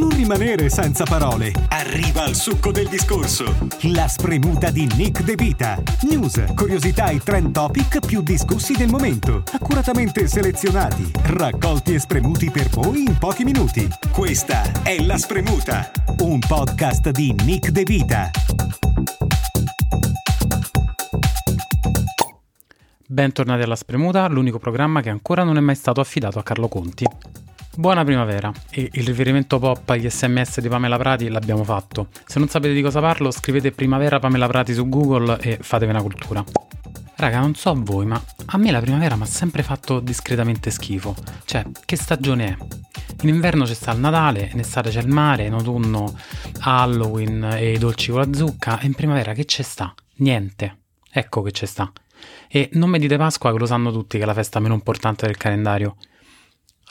Non rimanere senza parole. Arriva al succo del discorso. La spremuta di Nick De Vita. News, curiosità e trend topic più discussi del momento. Accuratamente selezionati, raccolti e spremuti per voi in pochi minuti. Questa è La Spremuta, un podcast di Nick De Vita. Bentornati alla Spremuta, l'unico programma che ancora non è mai stato affidato a Carlo Conti. Buona primavera e il riferimento pop agli sms di Pamela Prati l'abbiamo fatto. Se non sapete di cosa parlo, scrivete primavera Pamela Prati su Google e fatevi una cultura. Raga, non so a voi, ma a me la primavera mi ha sempre fatto discretamente schifo. Cioè, che stagione è? In inverno c'è sta il Natale, in estate c'è il mare, in autunno Halloween e i dolci con la zucca, e in primavera che c'è sta? Niente. Ecco che c'è sta. E non mi dite Pasqua che lo sanno tutti che è la festa meno importante del calendario.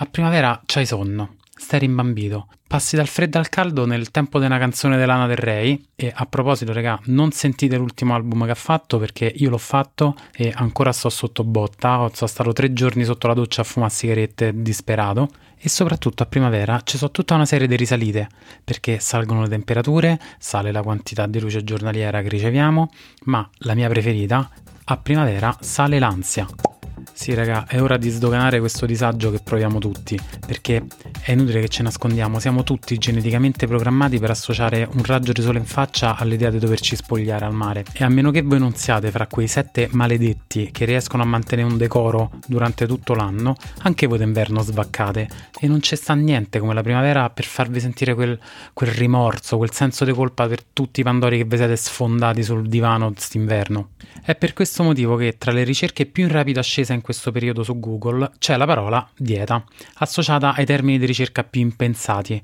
A primavera c'hai sonno, stai rimbambito, passi dal freddo al caldo nel tempo di una canzone dell'Ana del Rey. E a proposito regà non sentite l'ultimo album che ha fatto perché io l'ho fatto e ancora sto sotto botta, sono stato tre giorni sotto la doccia a fumare sigarette disperato. E soprattutto a primavera ci sono tutta una serie di risalite perché salgono le temperature, sale la quantità di luce giornaliera che riceviamo, ma la mia preferita a primavera sale l'ansia. Sì, raga, è ora di sdoganare questo disagio che proviamo tutti, perché è inutile che ce nascondiamo, siamo tutti geneticamente programmati per associare un raggio di sole in faccia all'idea di doverci spogliare al mare. E a meno che voi non siate fra quei sette maledetti che riescono a mantenere un decoro durante tutto l'anno, anche voi d'inverno svaccate. E non c'è sta niente come la primavera per farvi sentire quel, quel rimorso, quel senso di colpa per tutti i pandori che vi siete sfondati sul divano quest'inverno. È per questo motivo che tra le ricerche più in rapido ascesa in questo periodo su Google c'è la parola dieta, associata ai termini di ricerca più impensati.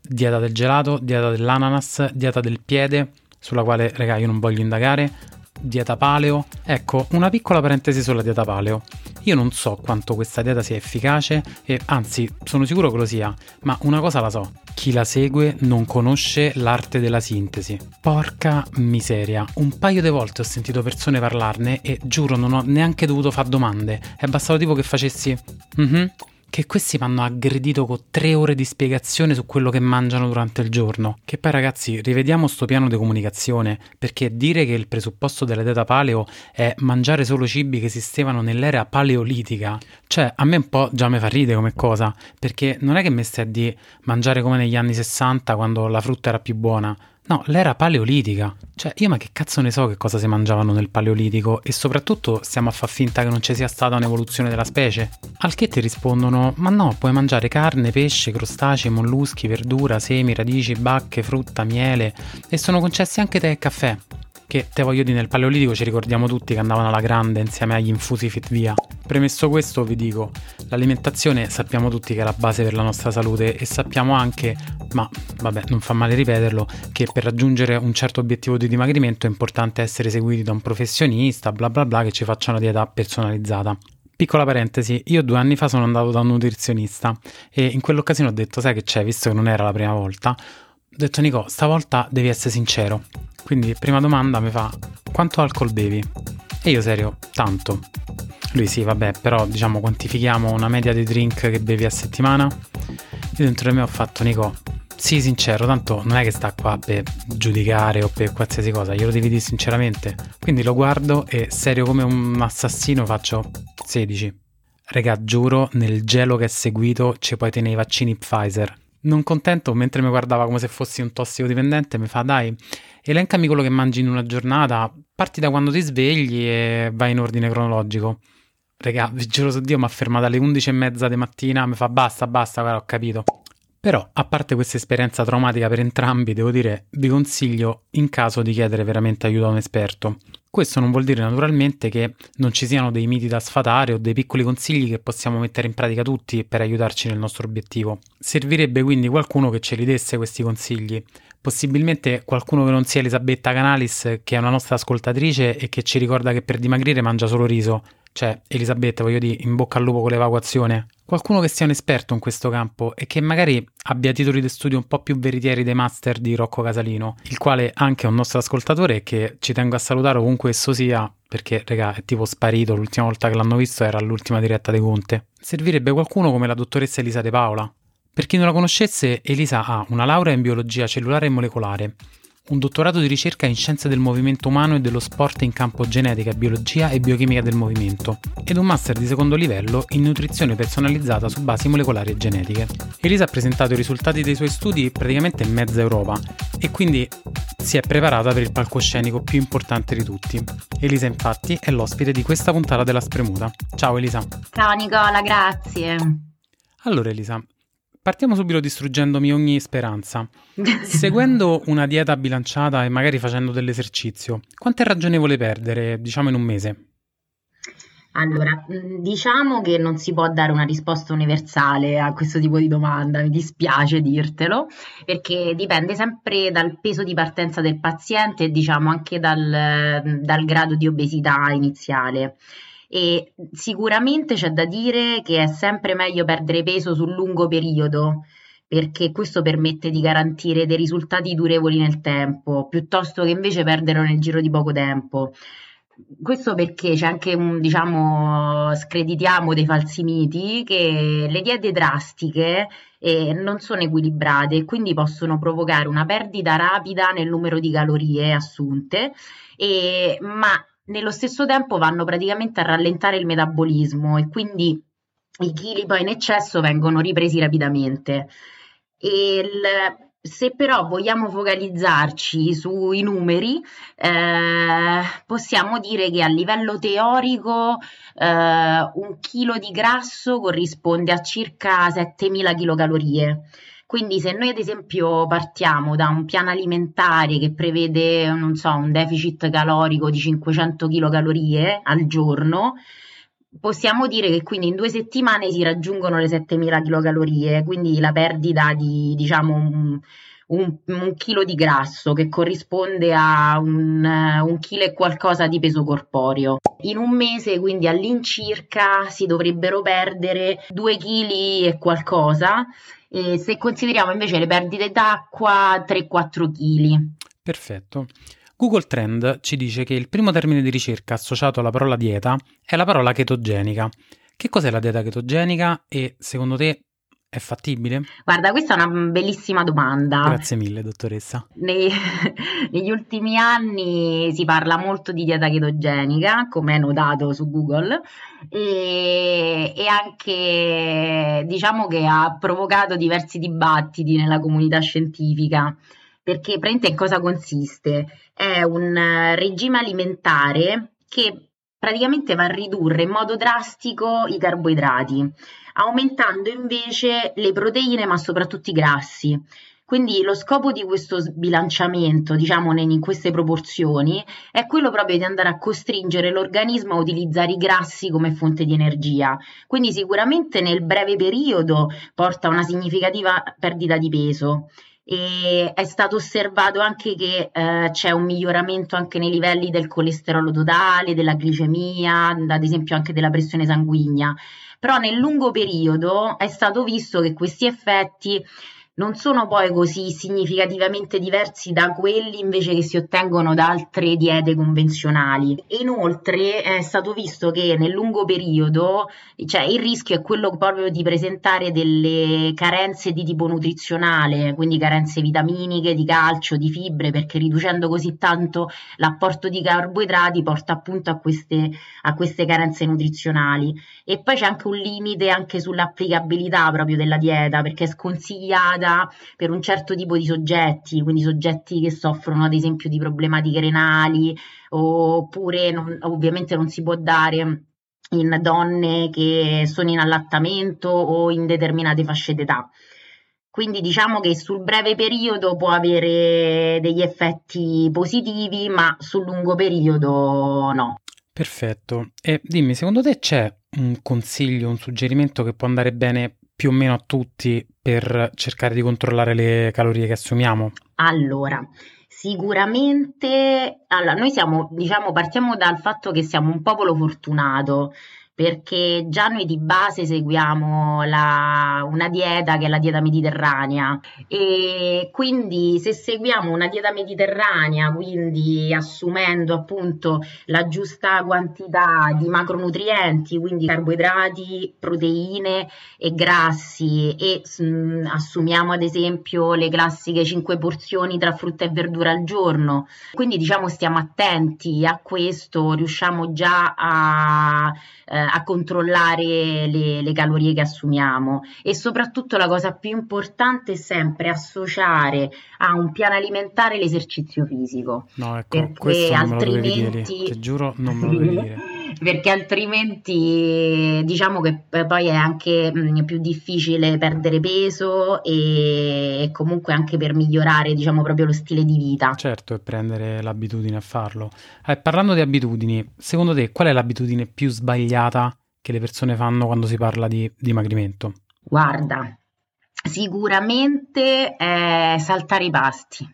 Dieta del gelato, dieta dell'ananas, dieta del piede, sulla quale, raga, io non voglio indagare, dieta paleo. Ecco, una piccola parentesi sulla dieta paleo. Io non so quanto questa dieta sia efficace e anzi sono sicuro che lo sia, ma una cosa la so, chi la segue non conosce l'arte della sintesi. Porca miseria, un paio di volte ho sentito persone parlarne e giuro non ho neanche dovuto fare domande, è bastato tipo che facessi... Mm-hmm, che questi mi hanno aggredito con tre ore di spiegazione su quello che mangiano durante il giorno. Che poi ragazzi, rivediamo sto piano di comunicazione, perché dire che il presupposto della dieta paleo è mangiare solo cibi che esistevano nell'era paleolitica, cioè a me un po' già mi fa ridere come cosa, perché non è che mi stai a di mangiare come negli anni 60 quando la frutta era più buona, No, l'era paleolitica. Cioè, io ma che cazzo ne so che cosa si mangiavano nel paleolitico e soprattutto stiamo a far finta che non ci sia stata un'evoluzione della specie? Al che ti rispondono, ma no, puoi mangiare carne, pesce, crostacei, molluschi, verdura, semi, radici, bacche, frutta, miele e sono concessi anche tè e caffè che te voglio dire nel paleolitico ci ricordiamo tutti che andavano alla grande insieme agli infusi fit via. Premesso questo vi dico, l'alimentazione sappiamo tutti che è la base per la nostra salute e sappiamo anche, ma vabbè non fa male ripeterlo, che per raggiungere un certo obiettivo di dimagrimento è importante essere seguiti da un professionista, bla bla bla, che ci faccia una dieta personalizzata. Piccola parentesi, io due anni fa sono andato da un nutrizionista e in quell'occasione ho detto, sai che c'è, visto che non era la prima volta, ho detto Nico, stavolta devi essere sincero. Quindi, prima domanda mi fa: quanto alcol bevi? E io serio, tanto. Lui sì, vabbè, però diciamo quantifichiamo una media di drink che bevi a settimana. Io dentro di me ho fatto Nico, sì, sincero, tanto non è che sta qua per giudicare o per qualsiasi cosa, glielo devi dire sinceramente. Quindi lo guardo e serio come un assassino faccio 16. Regà, giuro, nel gelo che è seguito ci puoi tenere i vaccini Pfizer. Non contento, mentre mi guardava come se fossi un tossicodipendente, mi fa dai, elencami quello che mangi in una giornata, parti da quando ti svegli e vai in ordine cronologico. Regà, vi giuro su Dio, mi ha fermato alle 11 e mezza di mattina, mi fa basta, basta, guarda, ho capito. Però, a parte questa esperienza traumatica per entrambi, devo dire, vi consiglio in caso di chiedere veramente aiuto a un esperto. Questo non vuol dire naturalmente che non ci siano dei miti da sfatare o dei piccoli consigli che possiamo mettere in pratica tutti per aiutarci nel nostro obiettivo. Servirebbe quindi qualcuno che ce li desse questi consigli. Possibilmente qualcuno che non sia Elisabetta Canalis, che è una nostra ascoltatrice e che ci ricorda che per dimagrire mangia solo riso. Cioè, Elisabetta, voglio dire, in bocca al lupo con l'evacuazione. Qualcuno che sia un esperto in questo campo e che magari abbia titoli di studio un po' più veritieri dei master di Rocco Casalino, il quale anche è un nostro ascoltatore che ci tengo a salutare ovunque esso sia, perché, raga, è tipo sparito, l'ultima volta che l'hanno visto era all'ultima diretta di Conte. Servirebbe qualcuno come la dottoressa Elisa De Paola, Per chi non la conoscesse, Elisa ha una laurea in biologia cellulare e molecolare, un dottorato di ricerca in scienze del movimento umano e dello sport in campo genetica, biologia e biochimica del movimento ed un master di secondo livello in nutrizione personalizzata su basi molecolari e genetiche. Elisa ha presentato i risultati dei suoi studi praticamente in mezza Europa e quindi si è preparata per il palcoscenico più importante di tutti. Elisa infatti è l'ospite di questa puntata della Spremuta. Ciao Elisa. Ciao Nicola, grazie. Allora Elisa, Partiamo subito distruggendomi ogni speranza. Seguendo una dieta bilanciata e magari facendo dell'esercizio, quanto è ragionevole perdere, diciamo in un mese? Allora, mm, diciamo che non si può dare una risposta universale a questo tipo di domanda, mi dispiace dirtelo, perché dipende sempre dal peso di partenza del paziente e diciamo anche dal, dal grado di obesità iniziale e sicuramente c'è da dire che è sempre meglio perdere peso sul lungo periodo perché questo permette di garantire dei risultati durevoli nel tempo, piuttosto che invece perderlo nel giro di poco tempo. Questo perché c'è anche un, diciamo, screditiamo dei falsi miti che le diete drastiche eh, non sono equilibrate e quindi possono provocare una perdita rapida nel numero di calorie assunte, e, ma nello stesso tempo vanno praticamente a rallentare il metabolismo e quindi i chili poi in eccesso vengono ripresi rapidamente. Il, se però vogliamo focalizzarci sui numeri, eh, possiamo dire che a livello teorico eh, un chilo di grasso corrisponde a circa 7000 kcal. Quindi se noi ad esempio partiamo da un piano alimentare che prevede, non so, un deficit calorico di 500 kcal al giorno, possiamo dire che quindi in due settimane si raggiungono le 7000 kcal, quindi la perdita di diciamo un, un, chilo di grasso che corrisponde a un, un chilo e qualcosa di peso corporeo. In un mese, quindi all'incirca, si dovrebbero perdere due chili e qualcosa e se consideriamo invece le perdite d'acqua 3-4 kg. Perfetto. Google Trend ci dice che il primo termine di ricerca associato alla parola dieta è la parola chetogenica. Che cos'è la dieta chetogenica e secondo te è fattibile? Guarda, questa è una bellissima domanda. Grazie mille, dottoressa. Nei, negli ultimi anni si parla molto di dieta chetogenica, come è notato su Google, e, e anche diciamo che ha provocato diversi dibattiti nella comunità scientifica perché praticamente in cosa consiste? È un regime alimentare che praticamente va a ridurre in modo drastico i carboidrati aumentando invece le proteine, ma soprattutto i grassi. Quindi lo scopo di questo sbilanciamento, diciamo in queste proporzioni, è quello proprio di andare a costringere l'organismo a utilizzare i grassi come fonte di energia. Quindi sicuramente nel breve periodo porta a una significativa perdita di peso. E è stato osservato anche che eh, c'è un miglioramento anche nei livelli del colesterolo totale, della glicemia, ad esempio anche della pressione sanguigna. Però nel lungo periodo è stato visto che questi effetti non sono poi così significativamente diversi da quelli invece che si ottengono da altre diete convenzionali. Inoltre è stato visto che nel lungo periodo cioè, il rischio è quello proprio di presentare delle carenze di tipo nutrizionale, quindi carenze vitaminiche, di calcio, di fibre, perché riducendo così tanto l'apporto di carboidrati porta appunto a queste, a queste carenze nutrizionali. E poi c'è anche un limite anche sull'applicabilità proprio della dieta, perché è sconsigliata per un certo tipo di soggetti, quindi soggetti che soffrono ad esempio di problematiche renali oppure non, ovviamente non si può dare in donne che sono in allattamento o in determinate fasce d'età. Quindi diciamo che sul breve periodo può avere degli effetti positivi, ma sul lungo periodo no. Perfetto. E dimmi, secondo te c'è un consiglio, un suggerimento che può andare bene più o meno a tutti per cercare di controllare le calorie che assumiamo? Allora, sicuramente, allora, noi siamo, diciamo, partiamo dal fatto che siamo un popolo fortunato perché già noi di base seguiamo la, una dieta che è la dieta mediterranea. E quindi se seguiamo una dieta mediterranea, quindi assumendo appunto la giusta quantità di macronutrienti, quindi carboidrati, proteine e grassi e mh, mm, assumiamo ad esempio le classiche 5 porzioni tra frutta e verdura al giorno, quindi diciamo stiamo attenti a questo, riusciamo già a eh, a controllare le, le, calorie che assumiamo e soprattutto la cosa più importante è sempre associare a un piano alimentare l'esercizio fisico. No, ecco, perché altrimenti... Ti giuro, non me lo devi dire. Perché altrimenti diciamo che poi è anche mh, più difficile perdere peso e, comunque anche per migliorare diciamo proprio lo stile di vita. Certo, e prendere l'abitudine a farlo. Eh, parlando di abitudini, secondo te qual è l'abitudine più sbagliata? sbagliata che le persone fanno quando si parla di dimagrimento? Guarda, sicuramente è saltare i pasti.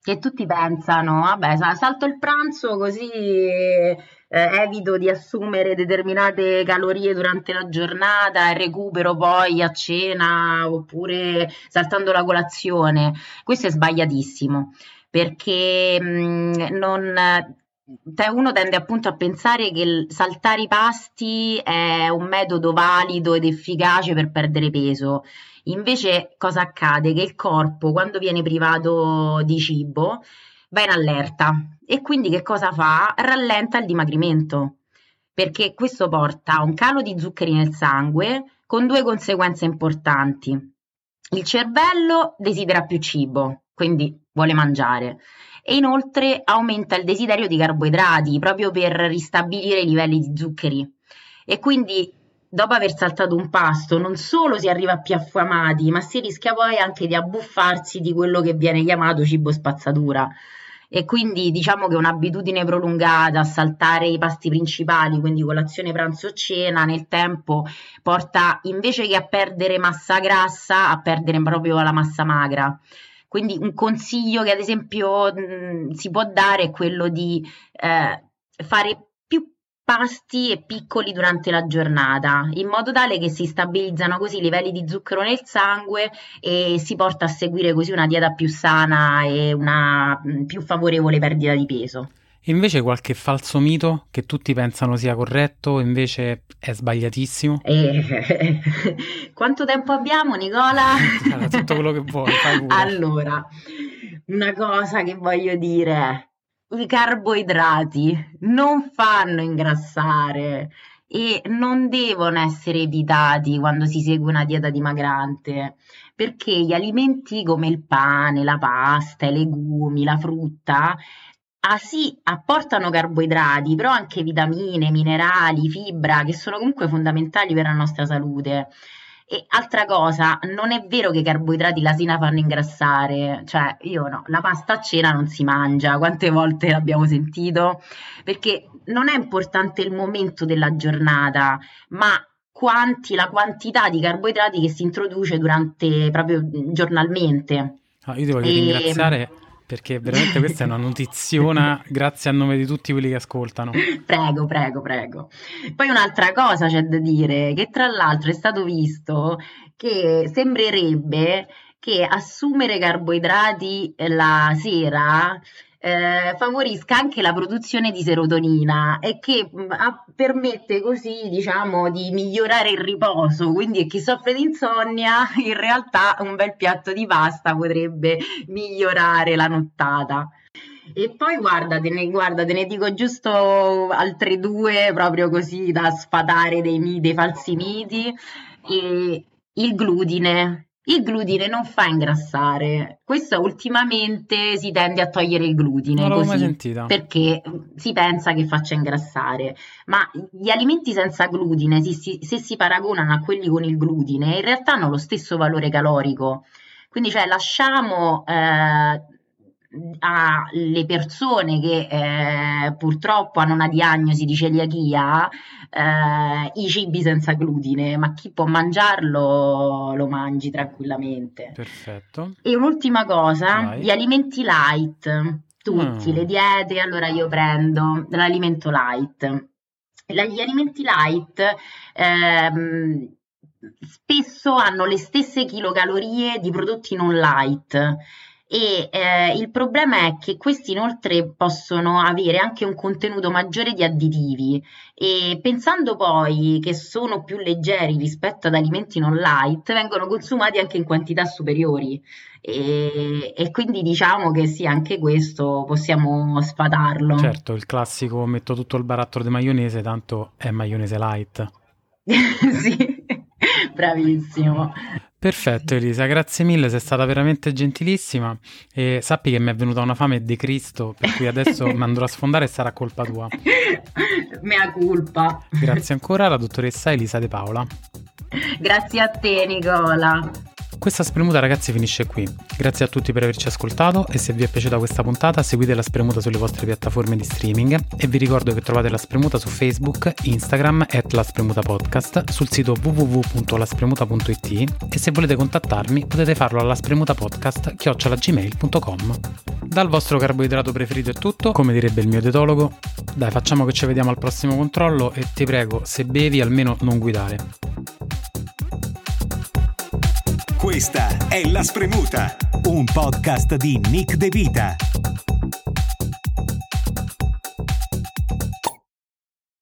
Che tutti pensano, vabbè, salto il pranzo così eh, evito di assumere determinate calorie durante la giornata e recupero poi a cena oppure saltando la colazione. Questo è sbagliatissimo perché mh, non uno tende appunto a pensare che saltare i pasti è un metodo valido ed efficace per perdere peso. Invece cosa accade? Che il corpo quando viene privato di cibo va in allerta e quindi che cosa fa? Rallenta il dimagrimento perché questo porta a un calo di zuccheri nel sangue con due conseguenze importanti. Il cervello desidera più cibo, quindi vuole mangiare e inoltre aumenta il desiderio di carboidrati proprio per ristabilire i livelli di zuccheri. E quindi dopo aver saltato un pasto non solo si arriva più affamati, ma si rischia poi anche di abbuffarsi di quello che viene chiamato cibo spazzatura. E quindi diciamo che un'abitudine prolungata a saltare i pasti principali, quindi colazione, pranzo, cena, nel tempo porta invece che a perdere massa grassa a perdere proprio la massa magra. Quindi un consiglio che ad esempio mh, si può dare è quello di eh, fare pasti e piccoli durante la giornata, in modo tale che si stabilizzano così i livelli di zucchero nel sangue e si porta a seguire così una dieta più sana e una mh, più favorevole perdita di peso. Invece qualche falso mito che tutti pensano sia corretto, invece è sbagliatissimo. Eh, quanto tempo abbiamo, Nicola? Tutto quello che vuoi, fai pure. Allora, una cosa che voglio dire, i carboidrati non fanno ingrassare e non devono essere evitati quando si segue una dieta dimagrante, perché gli alimenti come il pane, la pasta, i legumi, la frutta Ah sì, apportano carboidrati, però anche vitamine, minerali, fibra, che sono comunque fondamentali per la nostra salute. E altra cosa, non è vero che i carboidrati la sina fanno ingrassare, cioè io no, la pasta a cena non si mangia, quante volte l'abbiamo sentito? Perché non è importante il momento della giornata, ma quanti, la quantità di carboidrati che si introduce durante proprio giornalmente. Ah, io ti voglio e... ringraziare perché veramente questa è una notiziona grazie a nome di tutti quelli che ascoltano. Prego, prego, prego. Poi un'altra cosa c'è da dire, che tra l'altro è stato visto che sembrerebbe che assumere carboidrati la sera eh, favorisca anche la produzione di serotonina e che mh, mm, permette così, diciamo, di migliorare il riposo. Quindi chi soffre di insonnia, in realtà un bel piatto di pasta potrebbe migliorare la nottata. E poi guarda te, ne, guarda, te ne dico giusto altre due, proprio così da sfatare dei, dei falsi miti. E il glutine. Il glutine non fa ingrassare, questo ultimamente si tende a togliere il glutine non così, mai sentita. perché si pensa che faccia ingrassare, ma gli alimenti senza glutine, se si, se si paragonano a quelli con il glutine, in realtà hanno lo stesso valore calorico. Quindi cioè, lasciamo eh, alle persone che eh, purtroppo hanno una diagnosi di celiachia eh, i cibi senza glutine, ma chi può mangiarlo lo mangi tranquillamente. Perfetto. E un'ultima cosa, Vai. gli alimenti light, tutti, mm. le diete, allora io prendo l'alimento light. gli alimenti light ehm, spesso hanno le stesse chilocalorie di prodotti non light e eh, il problema è che questi inoltre possono avere anche un contenuto maggiore di additivi e pensando poi che sono più leggeri rispetto ad alimenti non light, vengono consumati anche in quantità superiori e, e quindi diciamo che sì, anche questo possiamo sfatarlo. Certo, il classico metto tutto il barattolo di maionese, tanto è maionese light. sì, bravissimo. Perfetto Elisa, grazie mille, sei stata veramente gentilissima e sappi che mi è venuta una fame di Cristo, per cui adesso mi andrò a sfondare e sarà colpa tua. Mea culpa. Grazie ancora alla dottoressa Elisa De Paola. Grazie a te Nicola. Questa spremuta ragazzi finisce qui. Grazie a tutti per averci ascoltato e se vi è piaciuta questa puntata seguite la spremuta sulle vostre piattaforme di streaming e vi ricordo che trovate la spremuta su Facebook, Instagram at la spremuta podcast, sul sito www.laspremuta.it e se volete contattarmi potete farlo alla spremutapodcast chiocciolagmail.com. Dal vostro carboidrato preferito è tutto, come direbbe il mio dietologo. Dai, facciamo che ci vediamo al prossimo controllo e ti prego, se bevi almeno non guidare. Questa è La Spremuta, un podcast di Nick De Vita.